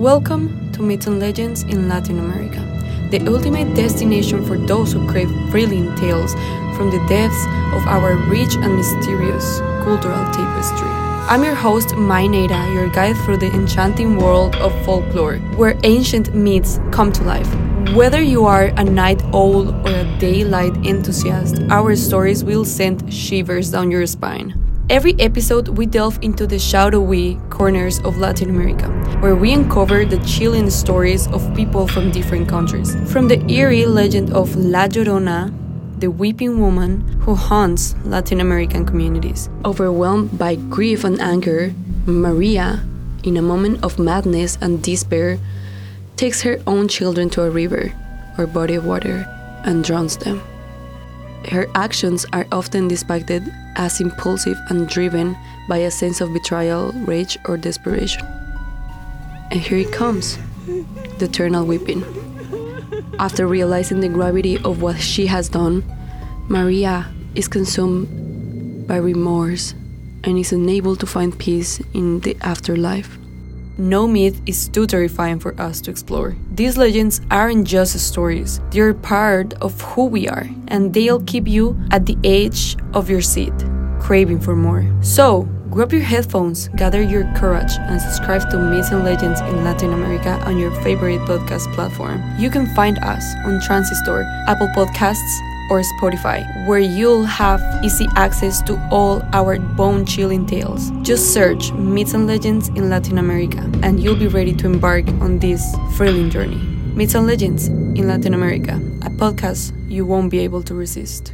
Welcome to Myths and Legends in Latin America, the ultimate destination for those who crave thrilling tales from the depths of our rich and mysterious cultural tapestry. I'm your host, My Maineira, your guide through the enchanting world of folklore, where ancient myths come to life. Whether you are a night owl or a daylight enthusiast, our stories will send shivers down your spine. Every episode, we delve into the shadowy corners of Latin America, where we uncover the chilling stories of people from different countries. From the eerie legend of La Llorona, the weeping woman who haunts Latin American communities. Overwhelmed by grief and anger, Maria, in a moment of madness and despair, takes her own children to a river or body of water and drowns them. Her actions are often depicted as impulsive and driven by a sense of betrayal, rage, or desperation. And here it comes the eternal weeping. After realizing the gravity of what she has done, Maria is consumed by remorse and is unable to find peace in the afterlife. No myth is too terrifying for us to explore. These legends aren't just stories, they're part of who we are, and they'll keep you at the edge of your seat, craving for more. So, grab your headphones, gather your courage, and subscribe to Myths and Legends in Latin America on your favorite podcast platform. You can find us on Transistor, Apple Podcasts, or Spotify, where you'll have easy access to all our bone chilling tales. Just search Myths and Legends in Latin America, and you'll be ready to embark on this thrilling journey. Myths and Legends in Latin America, a podcast you won't be able to resist.